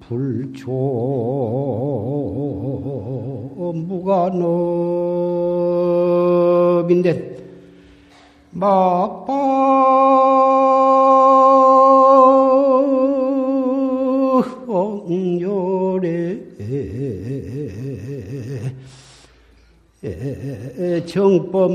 불조 무관업인데 막 정법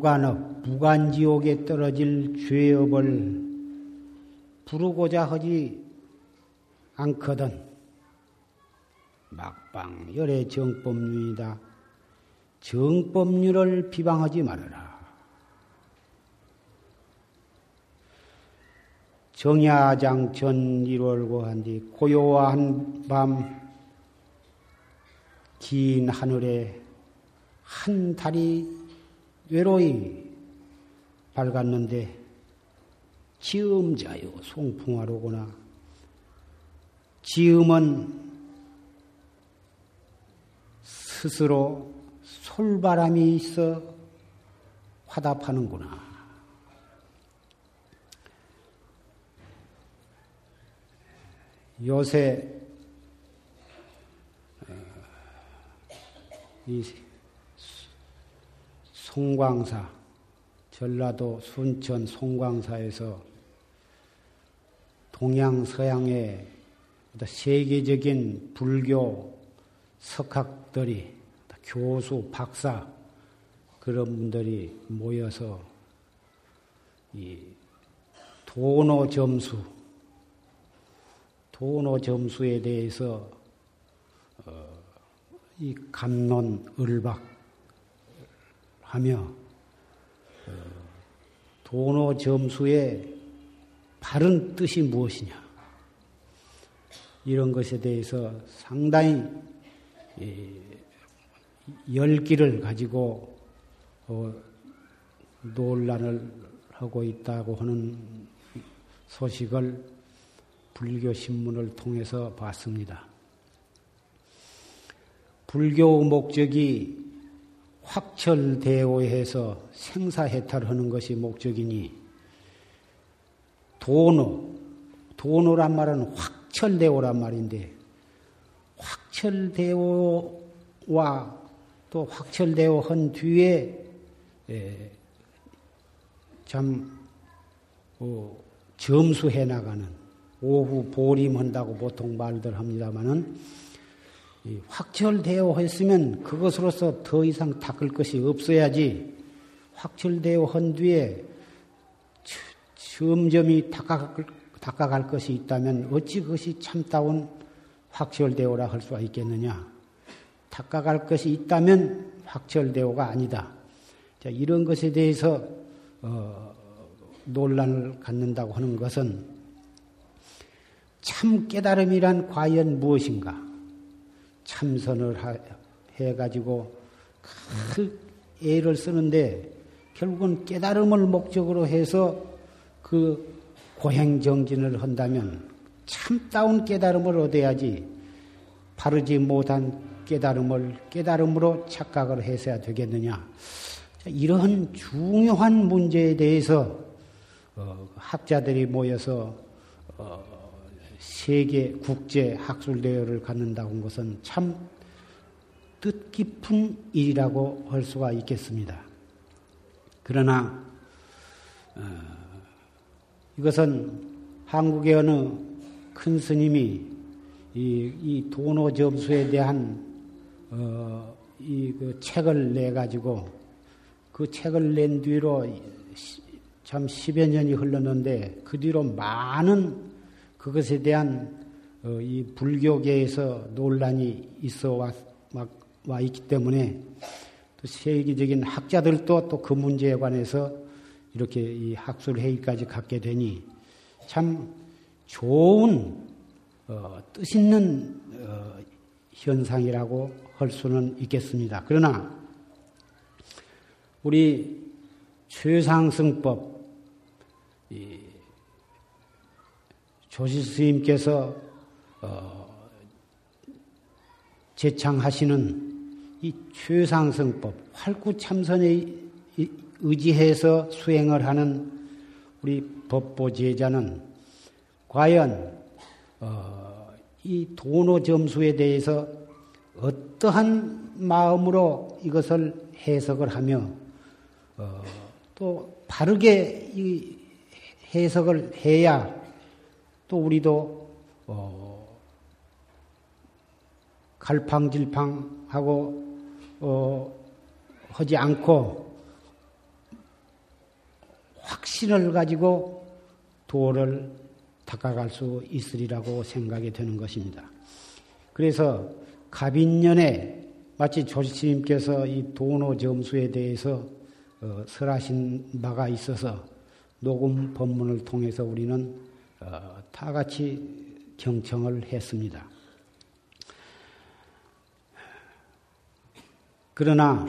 무관 무관업 무관지옥에 떨어질 죄업을 부르고자 하지 않거든 막방 열의 정법률이다. 정법률을 비방하지 말아라. 정야장천 1월 고 한뒤 고요한 밤 긴 하늘에 한 달이 외로이 밝았는데 지음자요 송풍하로구나. 지음은 스스로 솔바람이 있어 화답하는구나. 요새 이 송광사, 전라도 순천 송광사에서 동양 서양의 세계적인 불교 석학들이 교수, 박사 그런 분들이 모여서 이 도노 점수, 도노 점수에 대해서 어, 이 감론 을박 하며 어, 도노 점수의 바른 뜻이 무엇이냐 이런 것에 대해서 상당히 열기를 가지고 어, 논란을 하고 있다고 하는 소식을 불교 신문을 통해서 봤습니다. 불교 목적이 확철대오해서 생사해탈하는 것이 목적이니 도노, 도노란 말은 확철대오란 말인데 확철대오와 또 확철대오 한 뒤에 참 어, 점수해 나가는 오후 보림한다고 보통 말들 합니다마는 확철되어 했으면 그것으로서 더 이상 닦을 것이 없어야지 확철되어 한 뒤에 점점이 닦아갈, 닦아갈 것이 있다면 어찌 그것이 참다운 확철대오라 할 수가 있겠느냐. 닦아갈 것이 있다면 확철대오가 아니다. 자, 이런 것에 대해서 어, 논란을 갖는다고 하는 것은 참 깨달음이란 과연 무엇인가? 참선을 해가지고 그 애를 쓰는데 결국은 깨달음을 목적으로 해서 그 고행정진을 한다면 참다운 깨달음을 얻어야지 바르지 못한 깨달음을 깨달음으로 착각을 해서야 되겠느냐. 이러한 중요한 문제에 대해서 어, 학자들이 모여서 어, 세계 국제 학술 대회를 갖는다고 한 것은 참 뜻깊은 일이라고 할 수가 있겠습니다. 그러나 어, 이것은 한국의 어느 큰 스님이 이, 이 도노 점수에 대한 어, 이그 책을 내 가지고 그 책을 낸 뒤로 참 10여 년이 흘렀는데 그 뒤로 많은 그것에 대한 어, 이 불교계에서 논란이 있어 와, 와 있기 때문에 또 세계적인 학자들도 또 그 문제에 관해서 이렇게 이 학술 회의까지 갖게 되니 참 좋은 어, 뜻 있는 어, 현상이라고 할 수는 있겠습니다. 그러나 우리 최상승법 조시 스님께서 어, 제창하시는 이 최상승법 활구참선에 의지해서 수행을 하는 우리 법보 제자는 과연 어, 이 도노 점수에 대해서 어떠한 마음으로 이것을 해석을 하며 어, 또 바르게 이 해석을 해야 또 우리도 어, 갈팡질팡하고 어, 하지 않고 확신을 가지고 도를 닦아갈 수 있으리라고 생각이 되는 것입니다. 그래서 갑인년에 마치 조시님께서 이 도노 점수에 대해서 어, 설하신 바가 있어서 녹음 법문을 통해서 우리는 어, 다 같이 경청을 했습니다. 그러나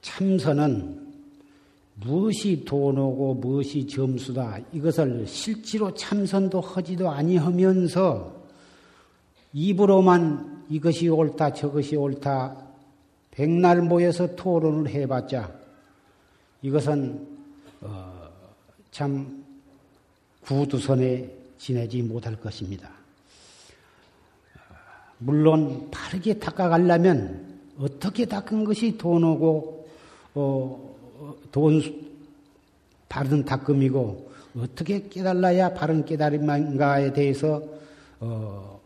참선은 무엇이 돈 오고 무엇이 점수다 이것을 실제로 참선도 하지도 아니하면서 입으로만 이것이 옳다 저것이 옳다 백날 모여서 토론을 해봤자 이것은 어, 참 구두선에 지내지 못할 것입니다. 물론 바르게 닦아가려면 어떻게 닦은 것이 돈 오고 어, 돈 바른 닦음이고 어떻게 깨달아야 바른 깨달음인가에 대해서 어,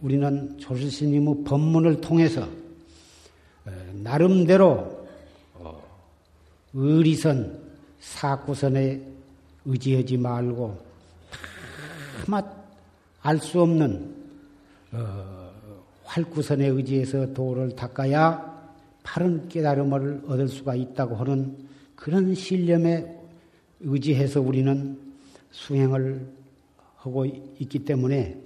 우리는 조실스님의 법문을 통해서 나름대로 어, 의리선 사구선에 의지하지 말고 아마 알수 없는 어, 활구선에 의지해서 도를 닦아야 바른 깨달음을 얻을 수가 있다고 하는 그런 신념에 의지해서 우리는 수행을 하고 있기 때문에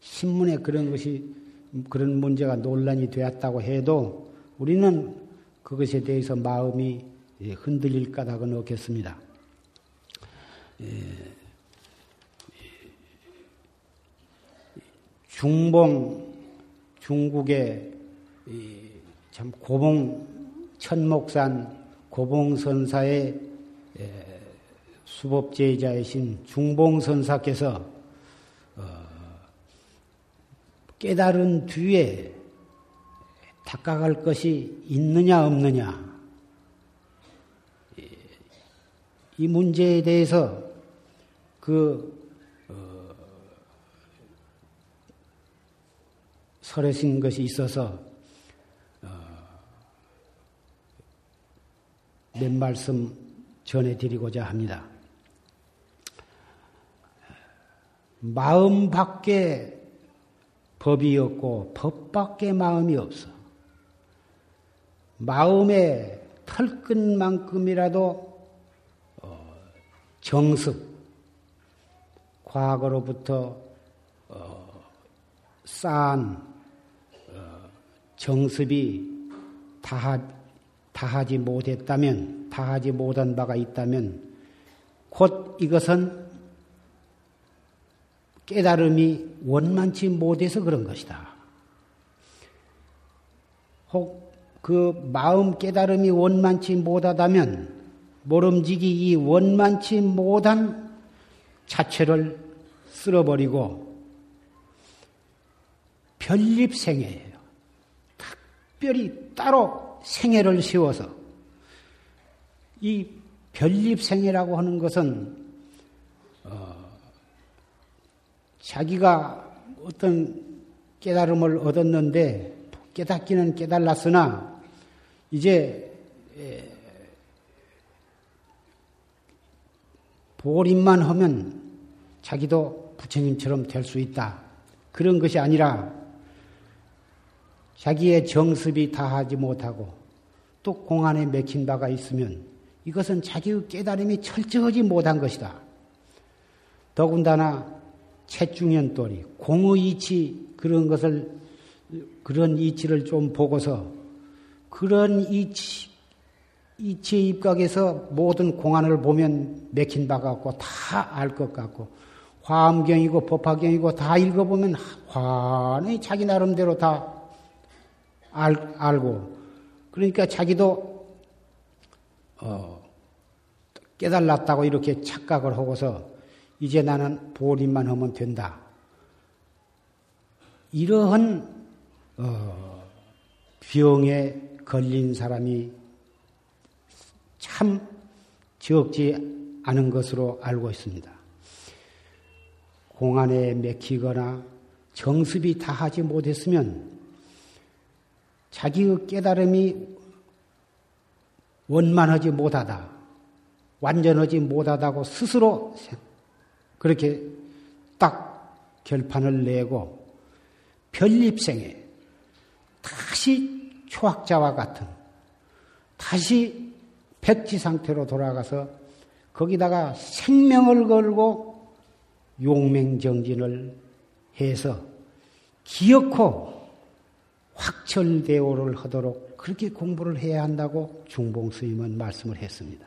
신문에 그런 것이 그런 문제가 논란이 되었다고 해도 우리는 그것에 대해서 마음이 흔들릴 까닭은 없겠습니다. 중봉 중국의 참 고봉 천목산 고봉 선사의 수법 제자이신 중봉 선사께서 어, 깨달은 뒤에 닦아갈 것이 있느냐 없느냐. 이 문제에 대해서 그 어, 설하신 것이 있어서 몇 말씀 전해드리고자 합니다. 마음 밖에 법이 없고 법 밖에 마음이 없어. 마음의 털끝만큼이라도 어, 정습, 과거로부터 어, 쌓은 어, 정습이 다 다하지 못했다면, 다하지 못한 바가 있다면, 곧 이것은 깨달음이 원만치 못해서 그런 것이다. 혹 그 마음 깨달음이 원만치 못하다면 모름지기 이 원만치 못한 자체를 쓸어버리고 별립 생애예요. 특별히 따로 생애를 세워서 이 별립 생애라고 하는 것은 어, 자기가 어떤 깨달음을 얻었는데 깨닫기는 깨달았으나 이제 보림만 하면 자기도 부처님처럼 될 수 있다. 그런 것이 아니라 자기의 정습이 다하지 못하고 또 공안에 맥힌 바가 있으면 이것은 자기의 깨달음이 철저하지 못한 것이다. 더군다나 채중현돌이 공의 이치 그런 것을 그런 이치를 좀 보고서 그런 이치 이치의 입각에서 모든 공안을 보면 맥힌 바 같고 다 알 것 같고 화엄경이고 법화경이고 다 읽어보면 환히 자기 나름대로 다 알, 알고 그러니까 자기도 어, 깨달았다고 이렇게 착각을 하고서 이제 나는 보림만 하면 된다. 이러한 어, 병에 걸린 사람이 참 적지 않은 것으로 알고 있습니다. 공안에 맥히거나 정습이 다하지 못했으면 자기의 깨달음이 원만하지 못하다, 완전하지 못하다고 스스로 그렇게 딱 결판을 내고 별립생에 다시 초학자와 같은 다시 백지 상태로 돌아가서 거기다가 생명을 걸고 용맹정진을 해서 기어코 확철대오를 하도록 그렇게 공부를 해야 한다고 중봉 스님은 말씀을 했습니다.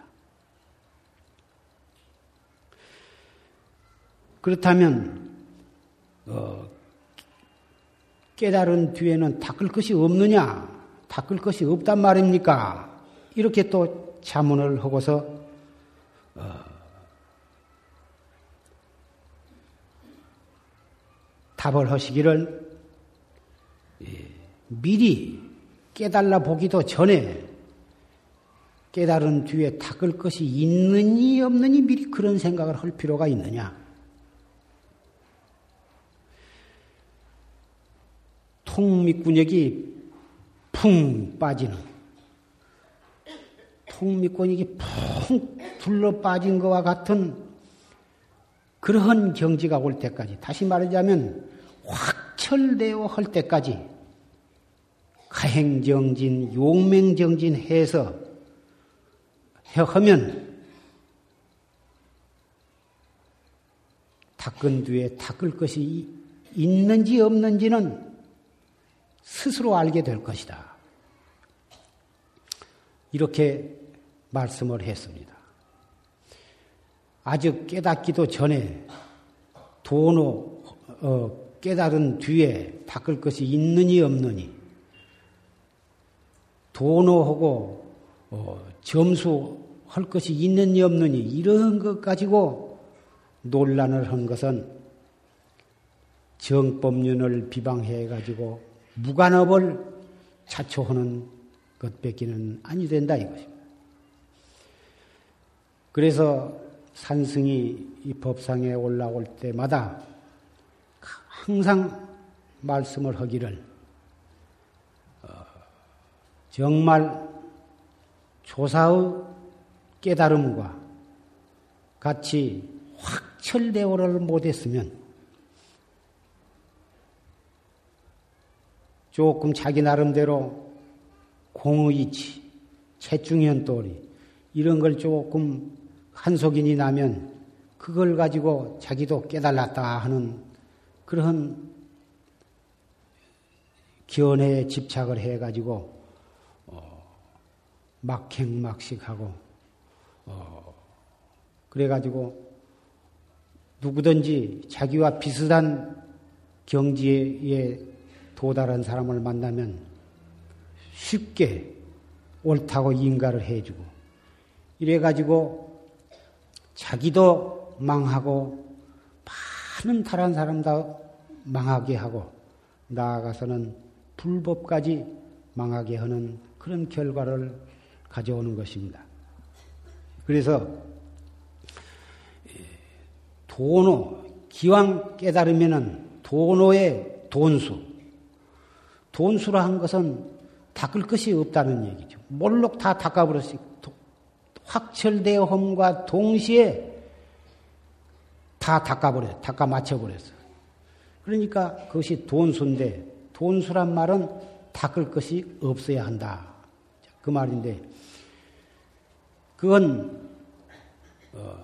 그렇다면 어, 깨달은 뒤에는 닦을 것이 없느냐? 닦을 것이 없단 말입니까? 이렇게 또 자문을 하고서 어, 답을 하시기를 예, 미리 깨달라 보기도 전에 깨달은 뒤에 닦을 것이 있느니 없느니 미리 그런 생각을 할 필요가 있느냐? 통미꾼역이 풍 빠지는 통미꾼역이 풍 둘러 빠진 것과 같은 그러한 경지가 올 때까지 다시 말하자면 확철되어 할 때까지 가행정진, 용맹정진 해서 하면 닦은 뒤에 닦을 것이 있는지 없는지는 스스로 알게 될 것이다. 이렇게 말씀을 했습니다. 아직 깨닫기도 전에 도노 어, 깨달은 뒤에 닦을 것이 있느니 없느니 도노하고 어, 점수할 것이 있느니 없느니 이런 것 가지고 논란을 한 것은 정법륜을 비방해 가지고 무관업을 자초하는 것밖에는 아니 된다 이것입니다. 그래서 산승이 이 법상에 올라올 때마다 항상 말씀을 하기를 어, 정말 조사의 깨달음과 같이 확철대오를 못했으면 조금 자기 나름대로 공의치, 채중현도리 이런 걸 조금 한속인이 나면 그걸 가지고 자기도 깨달았다 하는 그런 견해에 집착을 해가지고 어, 막행막식하고 어, 그래가지고 누구든지 자기와 비슷한 경지에 도달한 사람을 만나면 쉽게 옳다고 인가를 해주고 이래가지고 자기도 망하고 많은 다른 사람도 망하게 하고 나아가서는 불법까지 망하게 하는 그런 결과를 가져오는 것입니다. 그래서 도노 기왕 깨달으면은 도노의 돈수 돈수라 한 것은 닦을 것이 없다는 얘기죠. 몰록 다 닦아버렸어요. 확철되어 험과 동시에 다 닦아버려, 닦아 맞춰버렸어. 그러니까 그것이 돈수인데, 돈수란 말은 닦을 것이 없어야 한다. 그 말인데, 그건, 어,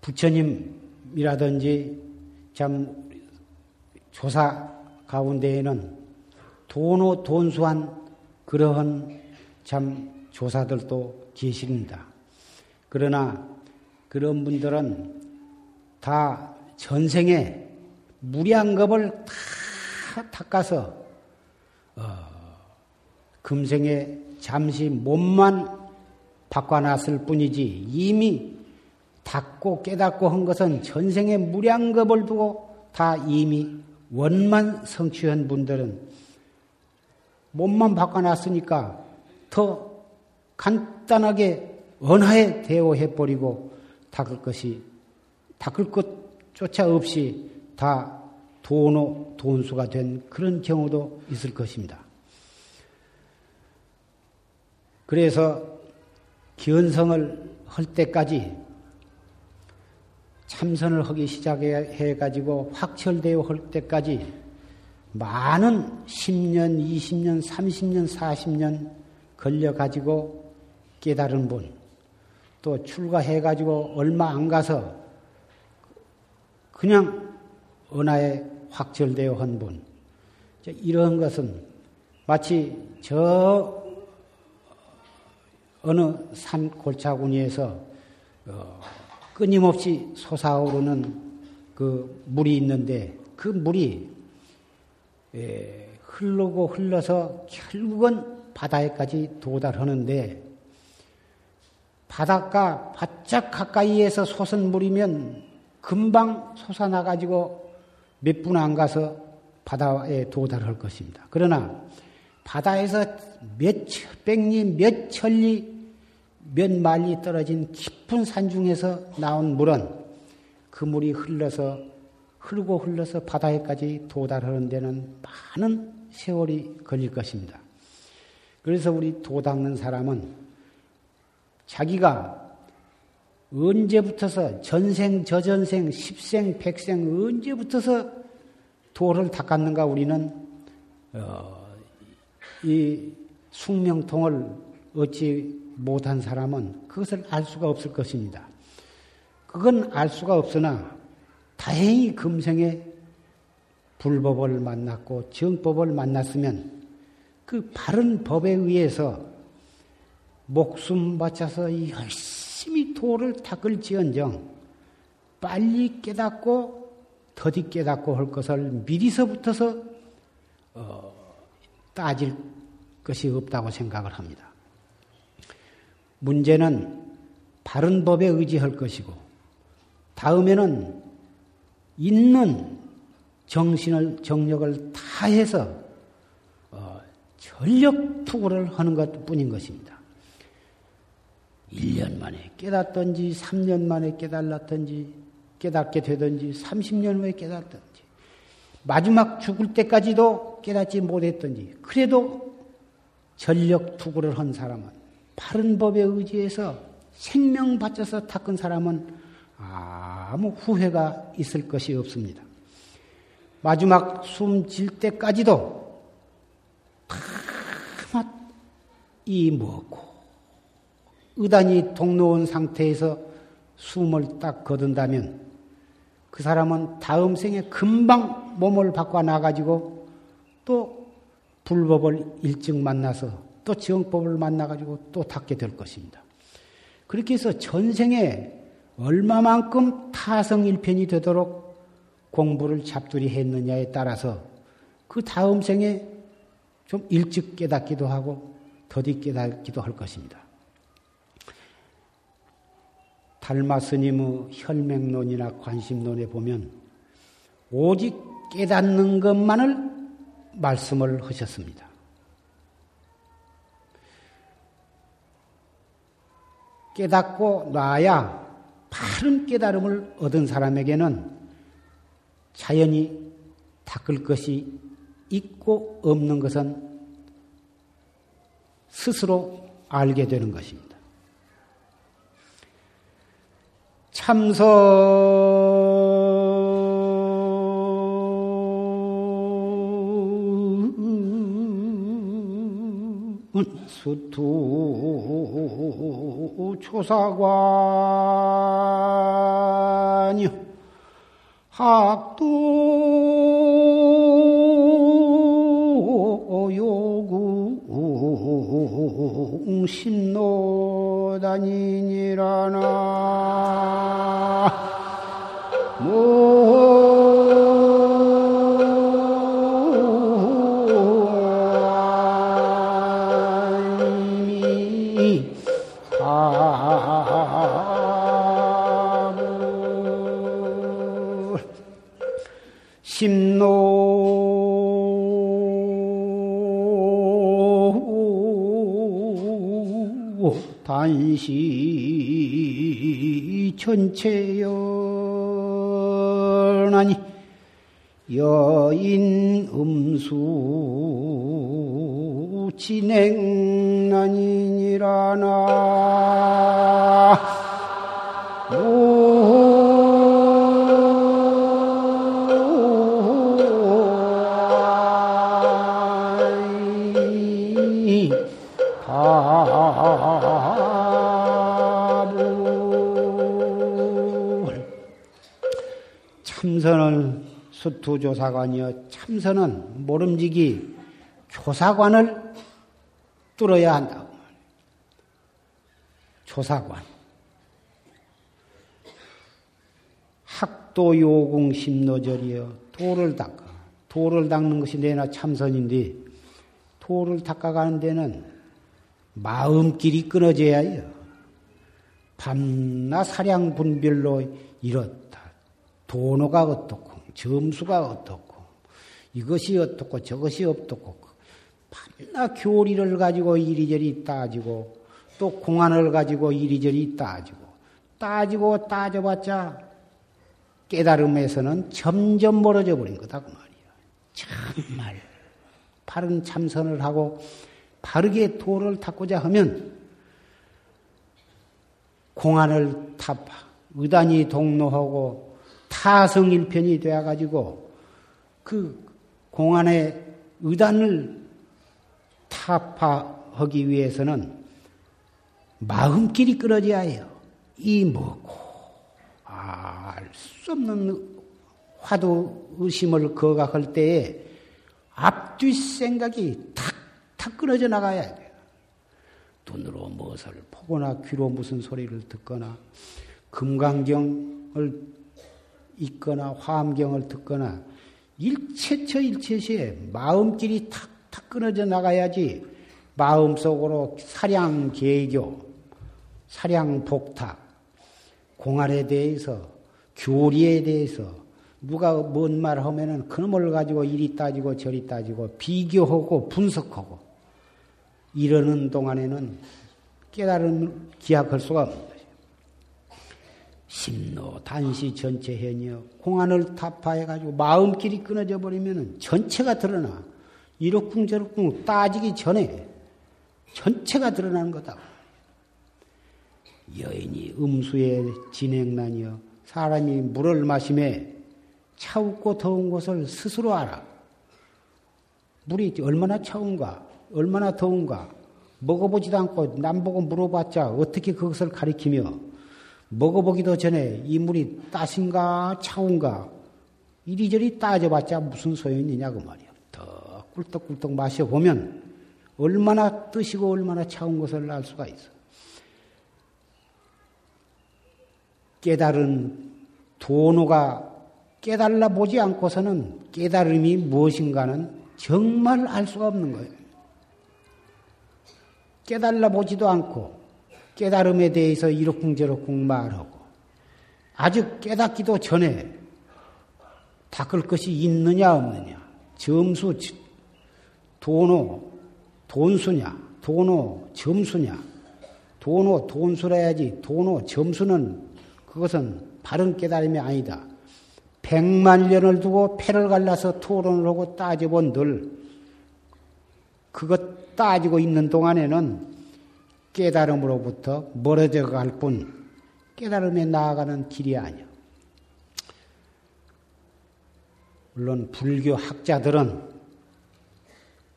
부처님이라든지 참 조사 가운데에는 돈오 돈수한 그러한 참 조사들도 계십니다. 그러나 그런 분들은 다 전생에 무량겁을 다 닦아서 어, 금생에 잠시 몸만 바꿔놨을 뿐이지 이미 닦고 깨닫고 한 것은 전생에 무량겁을 두고 다 이미 원만 성취한 분들은 몸만 바꿔놨으니까 더 간단하게 언하에 대오해버리고 닦을 것이 닦을 것조차 없이 다 돈호 돈수가 된 그런 경우도 있을 것입니다. 그래서 견성을 할 때까지 참선을 하기 시작해 가지고 확철되어 할 때까지 많은 10년, 20년, 30년, 40년 걸려 가지고 깨달은 분, 또 출가해 가지고 얼마 안 가서 그냥 은하에 확철되어 한 분, 이런 것은 마치 저 어느 산 골짜구니에서 어, 끊임없이 솟아오르는 그 물이 있는데 그 물이 예, 흘르고 흘러서 결국은 바다에까지 도달하는데 바닷가 바짝 가까이에서 솟은 물이면 금방 솟아나가지고 몇 분 안 가서 바다에 도달할 것입니다. 그러나 바다에서 몇 백리, 몇 천리 몇 마리 떨어진 깊은 산 중에서 나온 물은 그 물이 흘러서 흐르고 흘러서 바다에까지 도달하는 데는 많은 세월이 걸릴 것입니다. 그래서 우리 도 닦는 사람은 자기가 언제부터서 전생, 저전생, 십생, 백생 언제부터서 도를 닦았는가 우리는 어, 이 숙명통을 얻지 못한 사람은 그것을 알 수가 없을 것입니다. 그건 알 수가 없으나 다행히 금생에 불법을 만났고 정법을 만났으면 그 바른 법에 의해서 목숨 바쳐서 열심히 도를 닦을지언정 빨리 깨닫고 더디 깨닫고 할 것을 미리서부터서 어, 따질 것이 없다고 생각을 합니다. 문제는 바른 법에 의지할 것이고, 다음에는 있는 정신을, 정력을 다해서 어, 전력 투구를 하는 것 뿐인 것입니다. 1년 만에 깨닫든지, 3년 만에 깨달았든지, 깨닫게 되든지, 30년 후에 깨닫든지, 마지막 죽을 때까지도 깨닫지 못했든지, 그래도 전력 투구를 한 사람은 바른 법에 의지해서 생명 바쳐서 닦은 사람은 아무 후회가 있을 것이 없습니다. 마지막 숨 질 때까지도 다이 먹고 의단이 동로온 상태에서 숨을 딱 거둔다면 그 사람은 다음 생에 금방 몸을 바꿔 나가지고 또 불법을 일찍 만나서 또 정법을 만나가지고 또 닦게 될 것입니다. 그렇게 해서 전생에 얼마만큼 타성일편이 되도록 공부를 잡두리 했느냐에 따라서 그 다음 생에 좀 일찍 깨닫기도 하고 더디 깨닫기도 할 것입니다. 달마 스님의 혈맹론이나 관심론에 보면 오직 깨닫는 것만을 말씀을 하셨습니다. 깨닫고 나야 바른 깨달음을 얻은 사람에게는 자연히 닦을 것이 있고 없는 것은 스스로 알게 되는 것입니다. 참선 수투 초사관이 학도 요구 신노 다니니라나 단시 천체연하니 여인 음수 진행 수투조사관이여 참선은 모름지기 조사관을 뚫어야 한다. 조사관. 학도요공 심노절이여 도를 닦아. 도를 닦는 것이 내나 참선인데 도를 닦아가는 데는 마음길이 끊어져야 해요. 밤낮 사량 분별로 이렇다. 도노가 어떻고 점수가 어떻고 이것이 어떻고 저것이 어떻고 밤낮 교리를 가지고 이리저리 따지고 또 공안을 가지고 이리저리 따지고 따지고 따져봤자 깨달음에서는 점점 멀어져 버린 거다 그 말이야. 정말 바른 참선을 하고 바르게 도를 닦고자 하면 공안을 타파 의단이 동로하고 타성일편이 되어가지고 그 공안의 의단을 타파하기 위해서는 마음길이 끊어져야 해요. 이 뭐고 알 수 없는 화두 의심을 거각할 때에 앞뒤 생각이 탁탁 끊어져 나가야 돼요. 눈으로 무엇을 보거나 귀로 무슨 소리를 듣거나 금강경을 읽거나 화엄경을 듣거나 일체처 일체시에 마음길이 탁탁 끊어져 나가야지 마음속으로 사량 계교, 사량 복탁, 공안에 대해서, 교리에 대해서 누가 뭔 말 하면은 그놈을 가지고 이리 따지고 저리 따지고 비교하고 분석하고 이러는 동안에는 깨달음을 기약할 수가 것이요. 심노 단시 전체 현이여 공안을 타파해 가지고 마음길이 끊어져 버리면은 전체가 드러나 이렇쿵 저렇쿵 따지기 전에 전체가 드러나는 거다. 여인이 음수의 진행난이여 사람이 물을 마심에 차웁고 더운 것을 스스로 알아. 물이 얼마나 차운가, 얼마나 더운가, 먹어보지도 않고 남보고 물어봤자 어떻게 그것을 가리키며 먹어보기도 전에 이 물이 따신가 차운가 이리저리 따져봤자 무슨 소용이 있냐고 말이야. 더 꿀떡꿀떡 마셔보면 얼마나 뜨시고 얼마나 차운 것을 알 수가 있어. 깨달은 도노가 깨달아 보지 않고서는 깨달음이 무엇인가는 정말 알 수가 없는 거예요. 깨달아 보지도 않고 깨달음에 대해서 이러쿵저러쿵 말하고 아직 깨닫기도 전에 닦을 것이 있느냐 없느냐. 점수 도노 돈수냐 도노 점수냐. 도노 돈수라 해야지. 도노 점수는 그것은 바른 깨달음이 아니다. 백만 년을 두고 패를 갈라서 토론을 하고 따져본들 그것 따지고 있는 동안에는 깨달음으로부터 멀어져 갈 뿐 깨달음에 나아가는 길이 아니야. 물론 불교 학자들은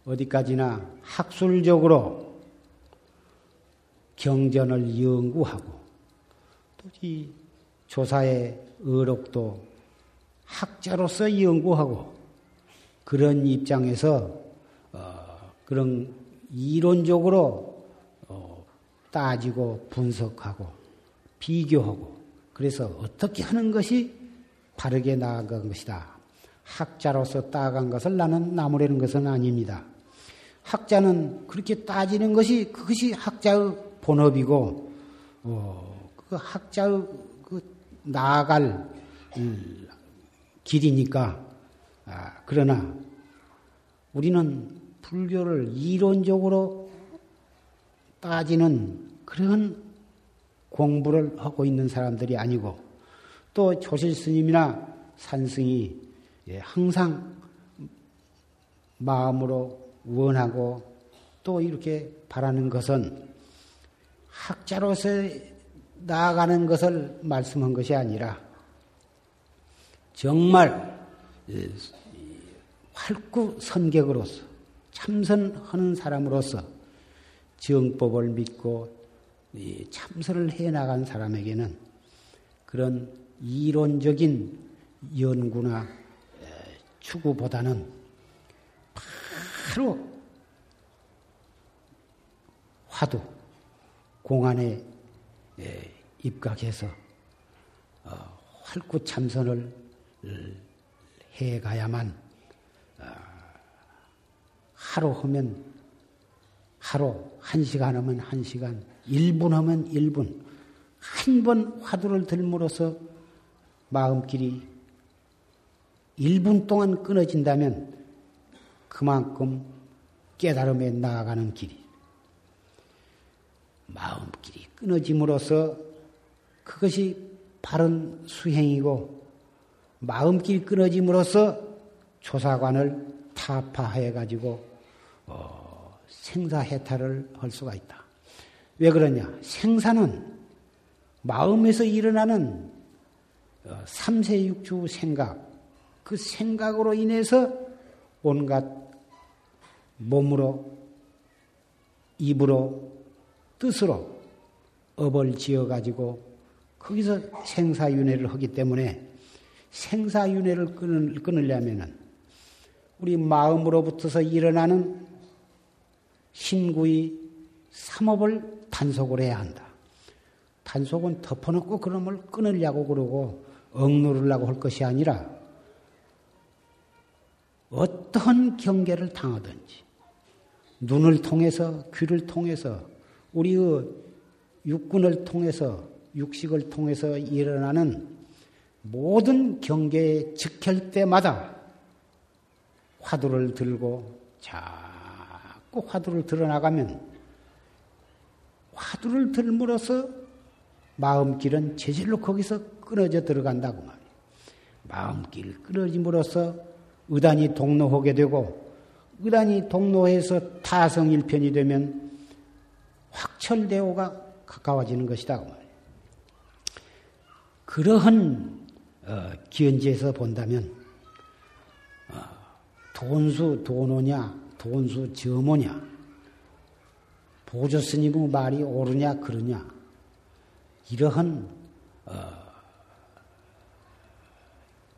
어디까지나 학술적으로 경전을 연구하고 또 이 조사의 의록도 학자로서 연구하고 그런 입장에서 어, 그런 이론적으로 어, 따지고 분석하고 비교하고 그래서 어떻게 하는 것이 바르게 나아간 것이다. 학자로서 따간 것을 나는 나무라는 것은 아닙니다. 학자는 그렇게 따지는 것이 그것이 학자의 본업이고 어, 그 학자의 그 나아갈 길이니까 아, 그러나 우리는 불교를 이론적으로 따지는 그런 공부를 하고 있는 사람들이 아니고 또 조실 스님이나 산승이 예, 항상 마음으로 원하고 또 이렇게 바라는 것은 학자로서 나아가는 것을 말씀한 것이 아니라 정말 예, 활구 선객으로서 참선하는 사람으로서 정법을 믿고 참선을 해 나간 사람에게는 그런 이론적인 연구나 추구보다는 바로 화두 공안에 입각해서 어, 활구 참선을 해 가야만 어, 하루 하면 하루 한 시간 하면 한 시간, 1분 하면 1분, 한 번 화두를 들므로써 마음길이 1분 동안 끊어진다면 그만큼 깨달음에 나아가는 길이. 마음길이 끊어짐으로써 그것이 바른 수행이고 마음길 끊어짐으로써 조사관을 타파해 가지고 어, 생사해탈을 할 수가 있다. 왜 그러냐? 생사는 마음에서 일어나는 어, 삼세육주 생각, 그 생각으로 인해서 온갖 몸으로, 입으로, 뜻으로 업을 지어 가지고 거기서 생사윤회를 하기 때문에 생사윤회를 끊으려면은 우리 마음으로부터서 일어나는 신구의 삼업을 단속을 해야 한다. 단속은 덮어놓고 그놈을 끊으려고 그러고 억누르려고 할 것이 아니라 어떤 경계를 당하든지 눈을 통해서 귀를 통해서 우리의 육군을 통해서 육식을 통해서 일어나는 모든 경계에 지킬 때마다 화두를 들고 자꾸 화두를 들어나가면 화두를 들므로써 마음길은 제질로 거기서 끊어져 들어간다고 말이에요. 마음길 끊어짐으로써 의단이 동로하게 되고 의단이 동로해서 타성일편이 되면 확철대오가 가까워지는 것이다. 그 말이에요. 그러한 어, 기원지에서 본다면 어, 돈수 돈오냐 본수 저모냐? 보조 스님의 말이 옳으냐, 그러냐? 이러한, 어,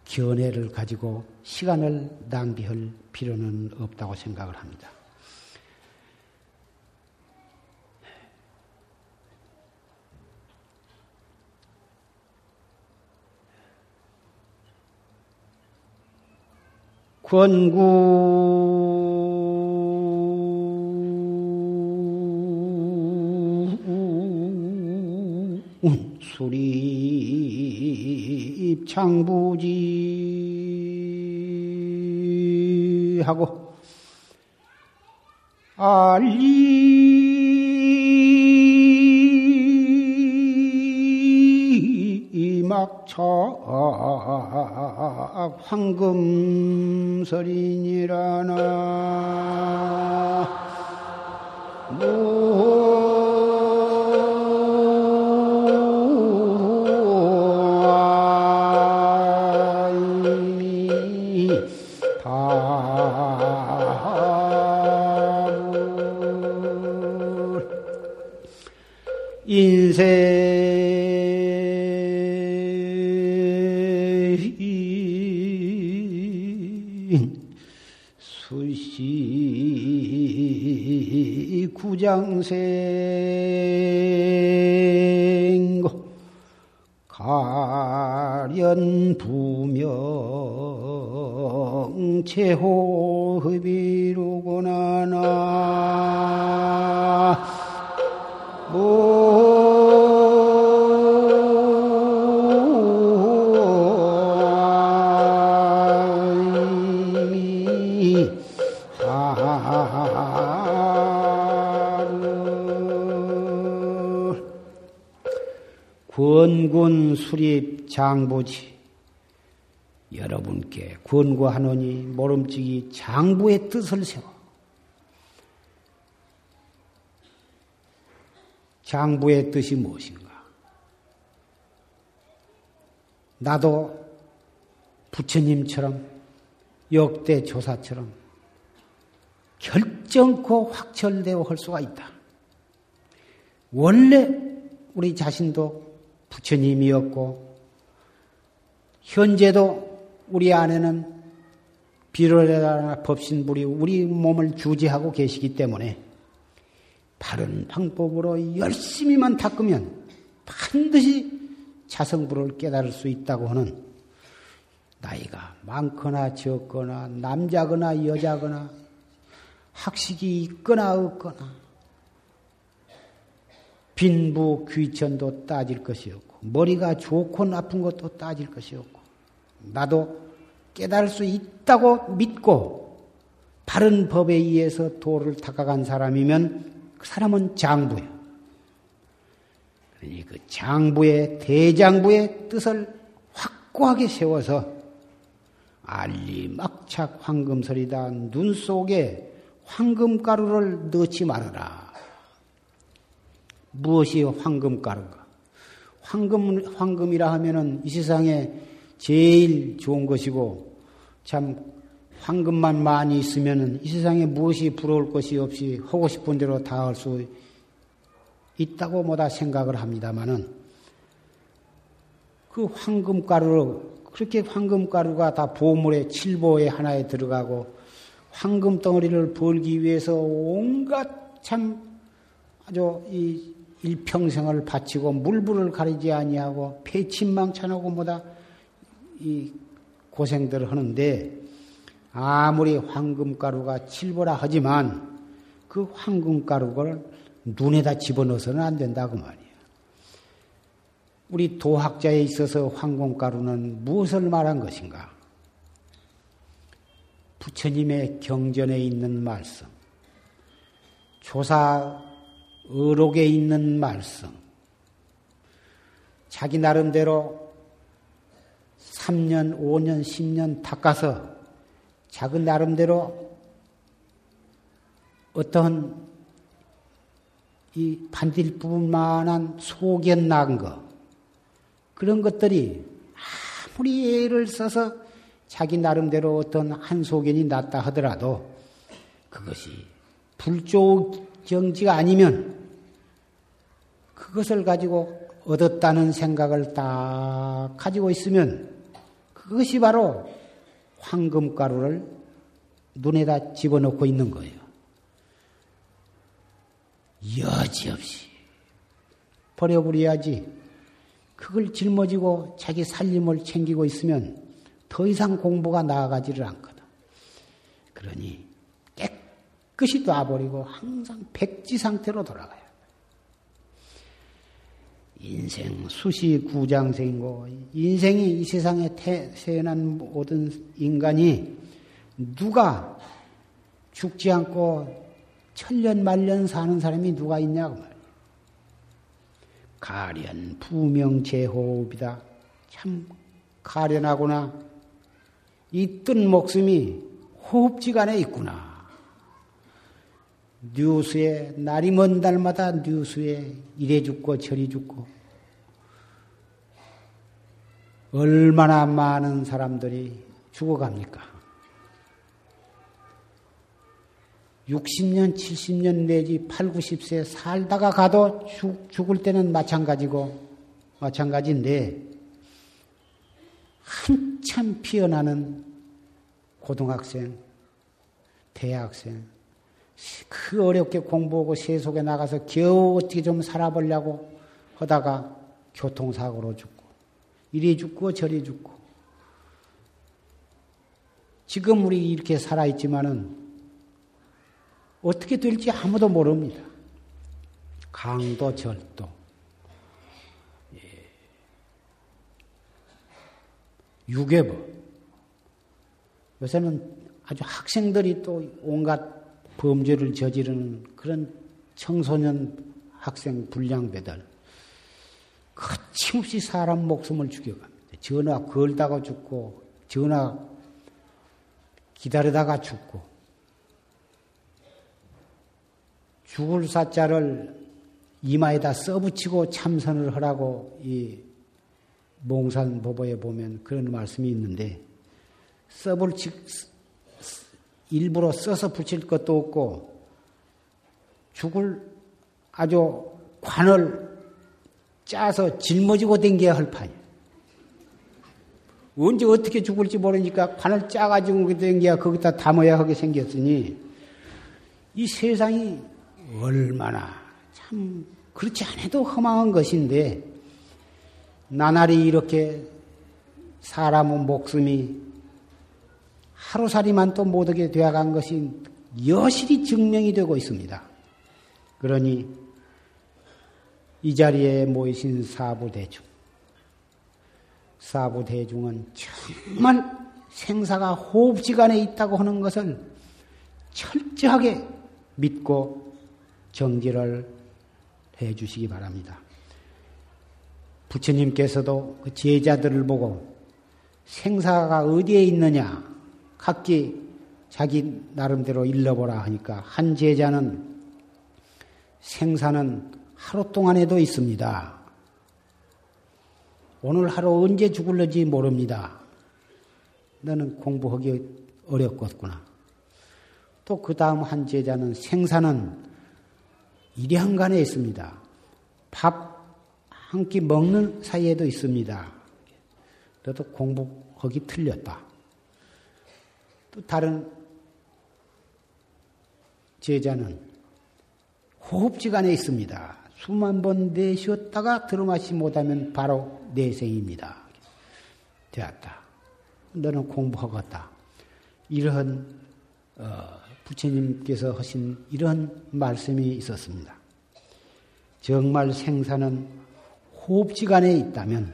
견해를 가지고 시간을 낭비할 필요는 없다고 생각을 합니다. 권구 수립 창부지. 하고 알리. 막차 황금설이니라나 인생 수시 구장생고 가련 부명 체호흡이 장부지 여러분께 권고하노니 모름지기 장부의 뜻을 세워 장부의 뜻이 무엇인가? 나도 부처님처럼 역대 조사처럼 결정코 확철되어 할 수가 있다. 원래 우리 자신도 부처님이었고 현재도 우리 안에는 비로레나 법신불이 우리 몸을 주지하고 계시기 때문에 바른 방법으로 열심히만 닦으면 반드시 자성불을 깨달을 수 있다고 하는 나이가 많거나 적거나 남자거나 여자거나 학식이 있거나 없거나 빈부 귀천도 따질 것이 없고 머리가 좋고 나쁜 것도 따질 것이 없고 나도 깨달을 수 있다고 믿고 바른 법에 의해서 도를 닦아간 사람이면 그 사람은 장부예요. 그러니 그 장부의 대장부의 뜻을 확고하게 세워서 알리막착 황금설이다 눈 속에 황금가루를 넣지 말아라. 무엇이 황금가루인가? 황금, 황금이라 하면은 이 세상에 제일 좋은 것이고 참 황금만 많이 있으면 이 세상에 무엇이 부러울 것이 없이 하고 싶은 대로 다 할 수 있다고 뭐다 생각을 합니다마는 그 황금 가루로 그렇게 황금 가루가 다 보물의 칠보에 하나에 들어가고 황금 덩어리를 벌기 위해서 온갖 참 아주 이 일평생을 바치고 물불을 가리지 아니하고 폐침망찬하고 뭐다 이 고생들을 하는데 아무리 황금가루가 칠보라 하지만 그 황금가루를 눈에다 집어넣어서는 안 된다고 말이야. 우리 도학자에 있어서 황금가루는 무엇을 말한 것인가? 부처님의 경전에 있는 말씀, 조사 의록에 있는 말씀, 자기 나름대로 3년, 5년, 10년 닦아서 작은 나름대로 어떤 이 반딜 부분만한 소견 난 거, 그런 것들이 아무리 애를 써서 자기 나름대로 어떤 한 소견이 났다 하더라도 그것이 불조 정지가 아니면 그것을 가지고 얻었다는 생각을 딱 가지고 있으면 그것이 바로 황금가루를 눈에다 집어넣고 있는 거예요. 여지없이 버려버려야지. 그걸 짊어지고 자기 살림을 챙기고 있으면 더 이상 공부가 나아가지를 않거든. 그러니 깨끗이 놔버리고 항상 백지 상태로 돌아가요. 인생 수시 구장생이고 인생이 이 세상에 태어난 모든 인간이 누가 죽지 않고 천년 만년 사는 사람이 누가 있냐고 말이에요. 가련 부명제호흡이다. 참 가련하구나. 이 뜬 목숨이 호흡지간에 있구나. 뉴스에 날이 먼 달마다 뉴스에 이래 죽고 저리 죽고 얼마나 많은 사람들이 죽어갑니까? 60년, 70년 내지 8, 90세 살다가 가도 죽, 죽을 때는 마찬가지고, 마찬가지인데, 한참 피어나는 고등학생, 대학생, 그 어렵게 공부하고 세속에 나가서 겨우 어떻게 좀 살아보려고 하다가 교통사고로 죽고, 이리 죽고 저리 죽고. 지금 우리 이렇게 살아있지만은 어떻게 될지 아무도 모릅니다. 강도 절도. 예. 유괴법. 요새는 아주 학생들이 또 온갖 범죄를 저지르는 그런 청소년 학생 불량배들. 거침없이 사람 목숨을 죽여갑니다. 전화 걸다가 죽고, 전화 기다리다가 죽고, 죽을 사자를 이마에다 써붙이고 참선을 하라고 이 몽산보보에 보면 그런 말씀이 있는데 써붙이 일부러 써서 붙일 것도 없고 죽을 아주 관을 짜서 짊어지고 댕겨야 할 판이에요. 언제 어떻게 죽을지 모르니까 관을 짜가지고 댕겨야 거기다 담아야 하게 생겼으니 이 세상이 얼마나 참 그렇지 않아도 허망한 것인데 나날이 이렇게 사람의 목숨이 하루살이만 또 못하게 되어간 것이 여실히 증명이 되고 있습니다. 그러니 이 자리에 모이신 사부대중, 사부대중은 정말 생사가 호흡지간에 있다고 하는 것을 철저하게 믿고 정지를 해 주시기 바랍니다. 부처님께서도 그 제자들을 보고 생사가 어디에 있느냐 각기 자기 나름대로 일러보라 하니까 한 제자는 생사는 하루 동안에도 있습니다. 오늘 하루 언제 죽을는지 모릅니다. 너는 공부하기 어렵겠구나. 또 그 다음 한 제자는 생사는 일양간에 있습니다. 밥 한 끼 먹는 사이에도 있습니다. 너도 공부하기 틀렸다. 또 다른 제자는 호흡지간에 있습니다. 수만 번 내쉬었다가 들어마시 못하면 바로 내생입니다. 되었다. 너는 공부하겠다. 이러한 어, 부처님께서 하신 이런 말씀이 있었습니다. 정말 생사는 호흡지간에 있다면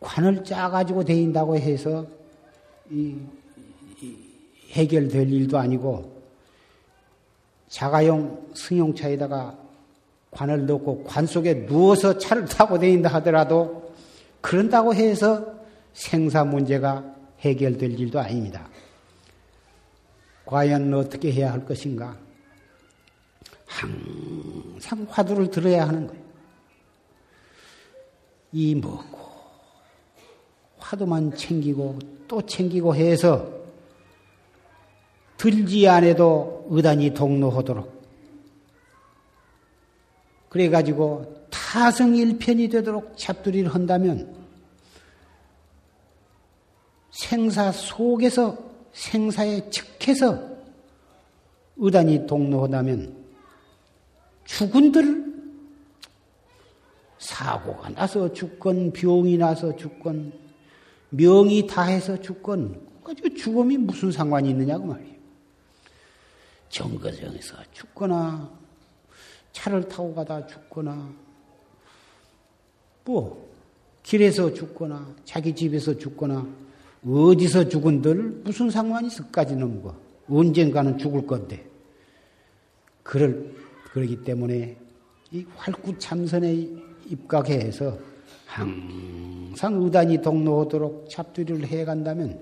관을 짜가지고 대인다고 해서 이, 이 해결될 일도 아니고 자가용 승용차에다가 관을 넣고 관 속에 누워서 차를 타고 다닌다 하더라도 그런다고 해서 생사 문제가 해결될 일도 아닙니다. 과연 어떻게 해야 할 것인가? 항상 화두를 들어야 하는 거예요. 이 먹고 화두만 챙기고 또 챙기고 해서 들지 않아도 의단이 동로하도록 그래가지고 타성일편이 되도록 잡두리를 한다면 생사 속에서 생사에 측해서 의단이 동로하다면 죽은들 사고가 나서 죽건 병이 나서 죽건 명이 다해서 죽건 가지고 죽음이 무슨 상관이 있느냐고 말이에요. 정거장에서 죽거나 차를 타고 가다 죽거나 뭐 길에서 죽거나 자기 집에서 죽거나 어디서 죽은들 무슨 상관이 있을까지는 뭐 언젠가는 죽을 건데. 그럴 그러기 때문에 이 활구참선에 입각해서 항상 의단이 동로하도록 잡두리를 해간다면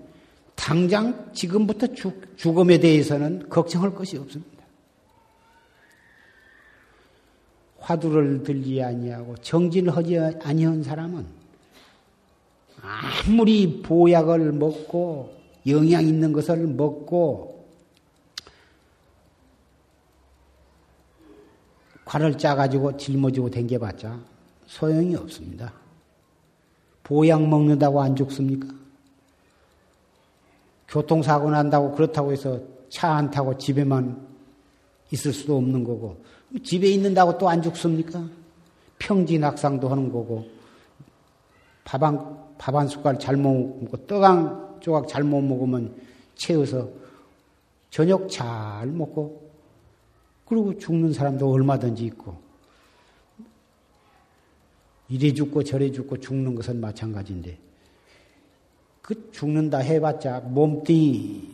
당장 지금부터 죽, 죽음에 대해서는 걱정할 것이 없습니다. 화두를 들지 아니하고 정진하지 아니한 사람은 아무리 보약을 먹고 영양 있는 것을 먹고 관을 짜가지고 짊어지고 댕겨봤자 소용이 없습니다. 보약 먹는다고 안 죽습니까? 교통사고 난다고 그렇다고 해서 차 안 타고 집에만 있을 수도 없는 거고 집에 있는다고 또 안 죽습니까? 평지낙상도 하는 거고 밥한 밥 한 숟갈 잘못 먹고 떡 한 조각 잘못 먹으면 채워서 저녁 잘 먹고 그리고 죽는 사람도 얼마든지 있고 이래 죽고 저래 죽고 죽는 것은 마찬가지인데 그 죽는다 해봤자 몸뚱이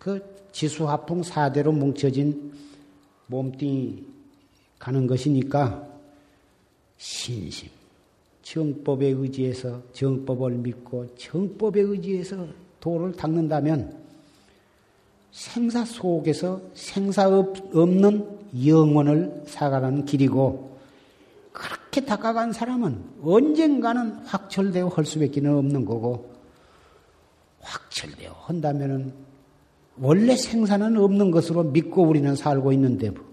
그 지수화풍 사대로 뭉쳐진 몸뚱이 가는 것이니까 신심. 정법에 의지해서 정법을 믿고 정법에 의지해서 도를 닦는다면 생사 속에서 생사 없는 영원을 살아가는 길이고 그렇게 닦아간 사람은 언젠가는 확철되어 할 수밖에 없는 거고 확철되어 한다면은 원래 생사는 없는 것으로 믿고 우리는 살고 있는데 뭐.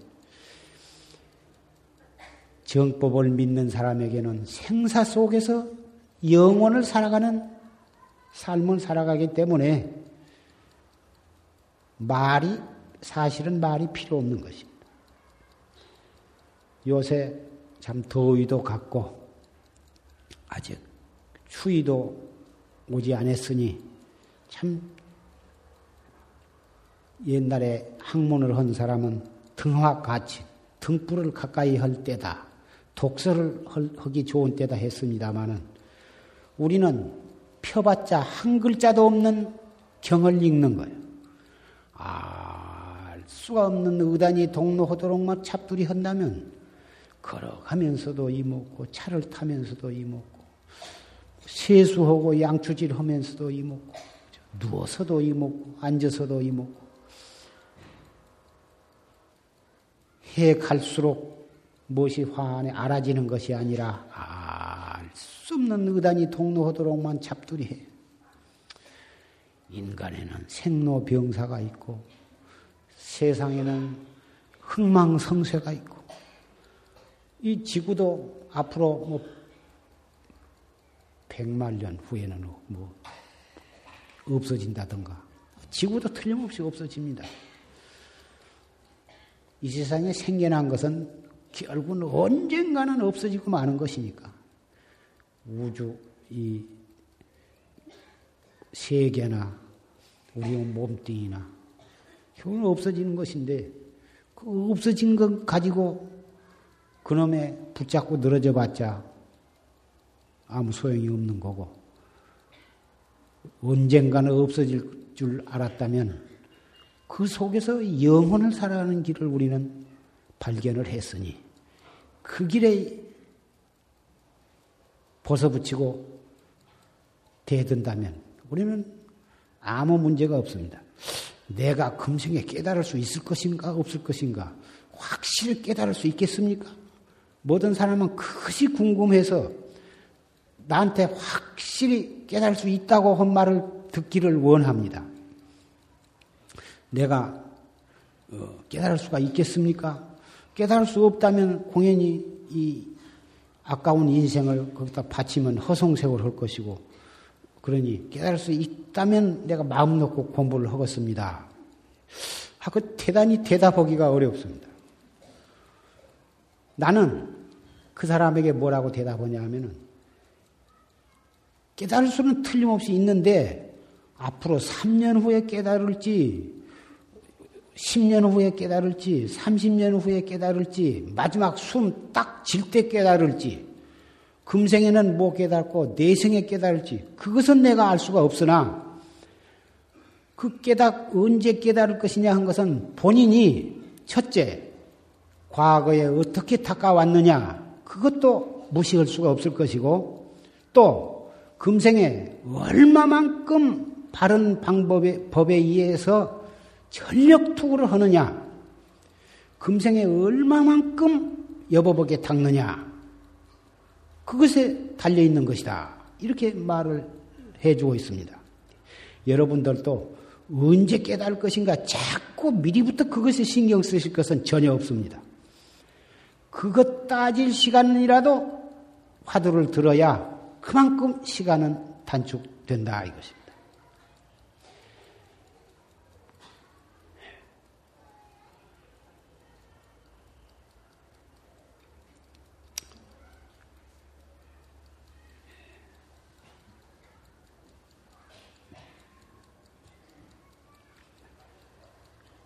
정법을 믿는 사람에게는 생사 속에서 영원을 살아가는 삶을 살아가기 때문에 말이 사실은 말이 필요 없는 것입니다. 요새 참 더위도 갔고 아직 추위도 오지 않았으니 참 옛날에 학문을 한 사람은 등화 같이 등불을 가까이 할 때다. 독서를 하기 좋은 때다 했습니다마는 우리는 펴봤자 한 글자도 없는 경을 읽는 거예요. 알 수가 없는 의단이 동로하도록만 찹두리 한다면 걸어가면서도 이먹고 차를 타면서도 이먹고 세수하고 양추질 하면서도 이먹고 누워서도 이먹고 앉아서도 이먹고 해 갈수록 무엇이 화안에 알아지는 것이 아니라 알 수 없는 의단이 동로하도록만 잡두리 해. 인간에는 생로병사가 있고 세상에는 흥망성쇠가 있고 이 지구도 앞으로 뭐 백만 년 후에는 뭐 없어진다든가 지구도 틀림없이 없어집니다. 이 세상에 생겨난 것은 결국은 언젠가는 없어지고 마는 것이니까 우주 이 세계나 우리 몸뚱이나 결국은 없어지는 것인데 그 없어진 것 가지고 그놈에 붙잡고 늘어져 봤자 아무 소용이 없는 거고 언젠가는 없어질 줄 알았다면 그 속에서 영혼을 살아가는 길을 우리는 발견을 했으니 그 길에 벗어붙이고 대든다면 우리는 아무 문제가 없습니다. 내가 금생에 깨달을 수 있을 것인가 없을 것인가 확실히 깨달을 수 있겠습니까? 모든 사람은 그것이 궁금해서 나한테 확실히 깨달을 수 있다고 한 말을 듣기를 원합니다. 내가 어, 깨달을 수가 있겠습니까? 깨달을 수 없다면 공연히 이 아까운 인생을 거기다 바치면 허송세월 할 것이고 그러니 깨달을 수 있다면 내가 마음 놓고 공부를 하겠습니다. 아, 그 대단히 대답하기가 어렵습니다. 나는 그 사람에게 뭐라고 대답하냐 하면은 깨달을 수는 틀림없이 있는데 앞으로 3년 후에 깨달을지, 10년 후에 깨달을지, 30년 후에 깨달을지, 마지막 숨 딱 질 때 깨달을지, 금생에는 못 깨닫고 내생에 깨달을지, 그것은 내가 알 수가 없으나, 그 깨닫, 언제 깨달을 것이냐 한 것은 본인이 첫째, 과거에 어떻게 닦아왔느냐, 그것도 무시할 수가 없을 것이고, 또, 금생에 얼마만큼 바른 방법에, 법에 의해서 전력 투구를 하느냐, 금생에 얼마만큼 여보복에 닦느냐, 그것에 달려 있는 것이다. 이렇게 말을 해주고 있습니다. 여러분들도 언제 깨달을 것인가 자꾸 미리부터 그것에 신경 쓰실 것은 전혀 없습니다. 그것 따질 시간이라도 화두를 들어야 그만큼 시간은 단축된다 이것입니다.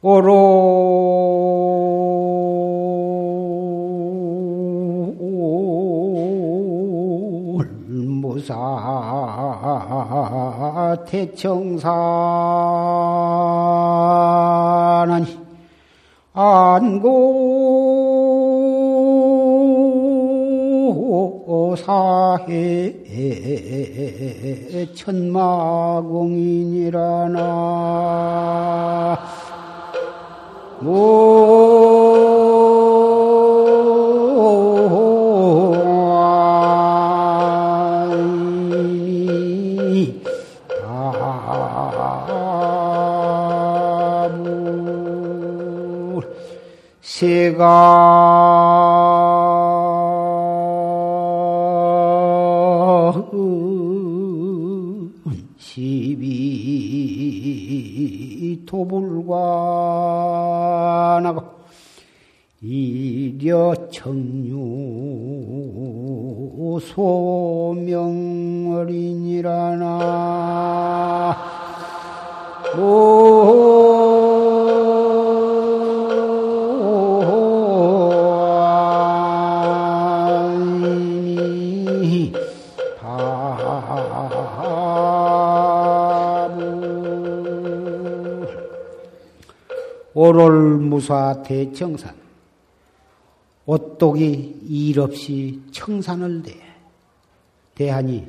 오 롤무사 대청사는 안고 사해 천마공인이라나 세가 시비 도불관하고 이려 청유 소명어린이라나. 오 롤무사 대청산 오똑이 일 없이 청산을 대 대하니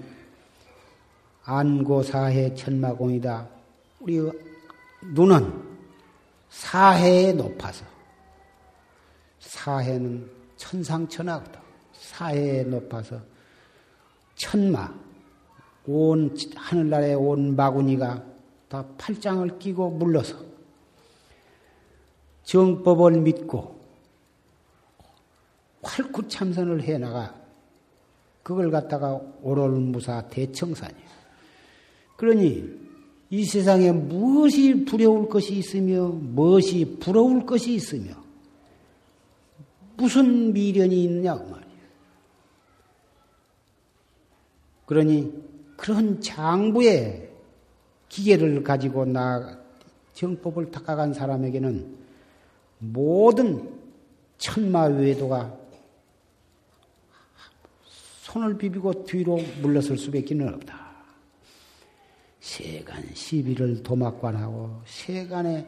안고사해 천마공이다. 우리 눈은 사해에 높아서 사해는 천상천하거든. 사해에 높아서 천마 온 하늘나라의 온 마구니가 다 팔짱을 끼고 물러서 정법을 믿고 활구 참선을 해 나가 그걸 갖다가 오롤무사 대청산이에요. 그러니 이 세상에 무엇이 두려울 것이 있으며 무엇이 부러울 것이 있으며 무슨 미련이 있느냐 그 말이에요. 그러니 그런 장부의 기계를 가지고 나 정법을 닦아간 사람에게는 모든 천마 외도가 손을 비비고 뒤로 물러설 수밖에 없다. 세간 시비를 도막관하고 세간에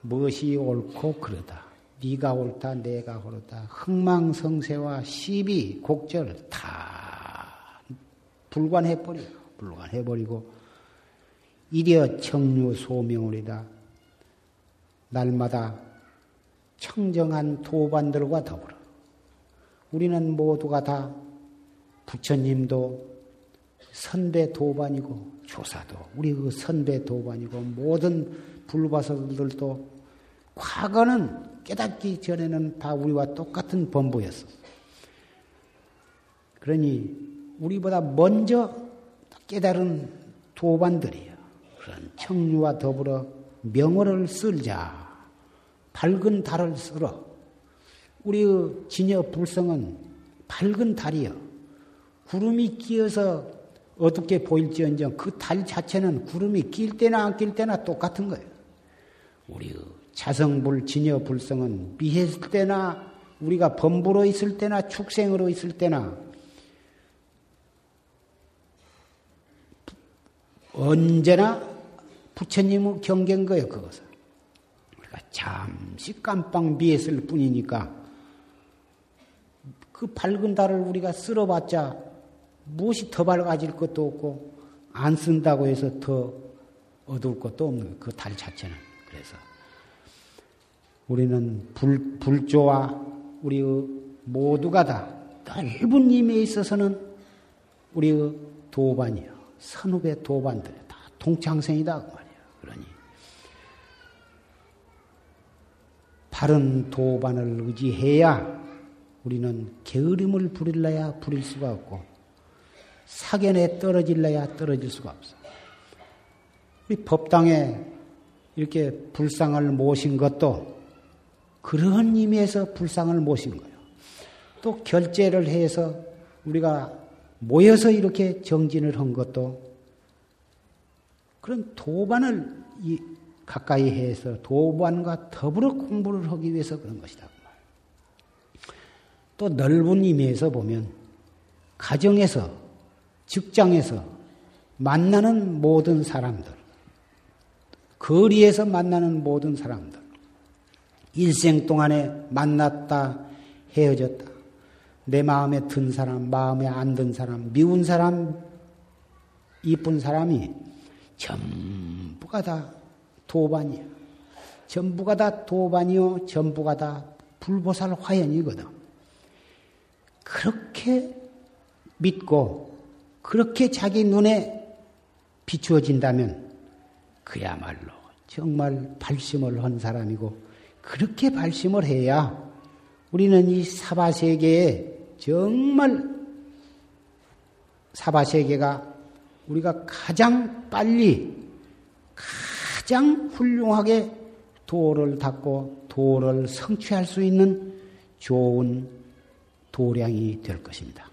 무엇이 옳고 그러다. 네가 옳다, 내가 옳다. 흥망성쇠와 시비, 곡절 다 불관해버려. 불관해버리고 이려 청류 소명울이다. 날마다 청정한 도반들과 더불어 우리는 모두가 다 부처님도 선배 도반이고 조사도 우리 그 선배 도반이고 모든 불바설들도 과거는 깨닫기 전에는 다 우리와 똑같은 범부였어. 그러니 우리보다 먼저 깨달은 도반들이요. 그런 청류와 더불어 명어를 쓸자. 밝은 달을 쓸어. 우리의 진여 불성은 밝은 달이여. 구름이 끼어서 어둡게 보일지언정 그 달 자체는 구름이 낄 때나 안 낄 때나 똑같은 거예요. 우리 자성불 진여 불성은 미했을 때나 우리가 범부로 있을 때나 축생으로 있을 때나 언제나 부처님의 경계인 거예요, 그것은. 우리가 잠시 깜빡 미했을 뿐이니까 그 밝은 달을 우리가 쓸어봤자 무엇이 더 밝아질 것도 없고 안 쓴다고 해서 더 어두울 것도 없는 거예요, 그 달 자체는. 그래서 우리는 불, 불조와 우리의 모두가 다 넓은 힘에 있어서는 우리의 도반이요. 선후배 도반들 다 동창생이다 그 말이야. 그러니 바른 도반을 의지해야 우리는 게으름을 부릴래야 부릴 수가 없고 사견에 떨어질래야 떨어질 수가 없어. 우리 법당에 이렇게 불상을 모신 것도 그러한 의미에서 불상을 모신 거예요. 또 결제를 해서 우리가 모여서 이렇게 정진을 한 것도 그런 도반을 가까이 해서 도반과 더불어 공부를 하기 위해서 그런 것이다. 또 넓은 의미에서 보면 가정에서 직장에서 만나는 모든 사람들, 거리에서 만나는 모든 사람들, 일생 동안에 만났다, 헤어졌다, 내 마음에 든 사람, 마음에 안 든 사람, 미운 사람, 이쁜 사람이 전부가 다 도반이야. 전부가 다 도반이요, 전부가 다 불보살 화연이거든. 그렇게 믿고 그렇게 자기 눈에 비추어진다면 그야말로 정말 발심을 한 사람이고 그렇게 발심을 해야 우리는 이 사바세계에 정말 사바세계가 우리가 가장 빨리 가장 훌륭하게 도를 닦고 도를 성취할 수 있는 좋은 도량이 될 것입니다.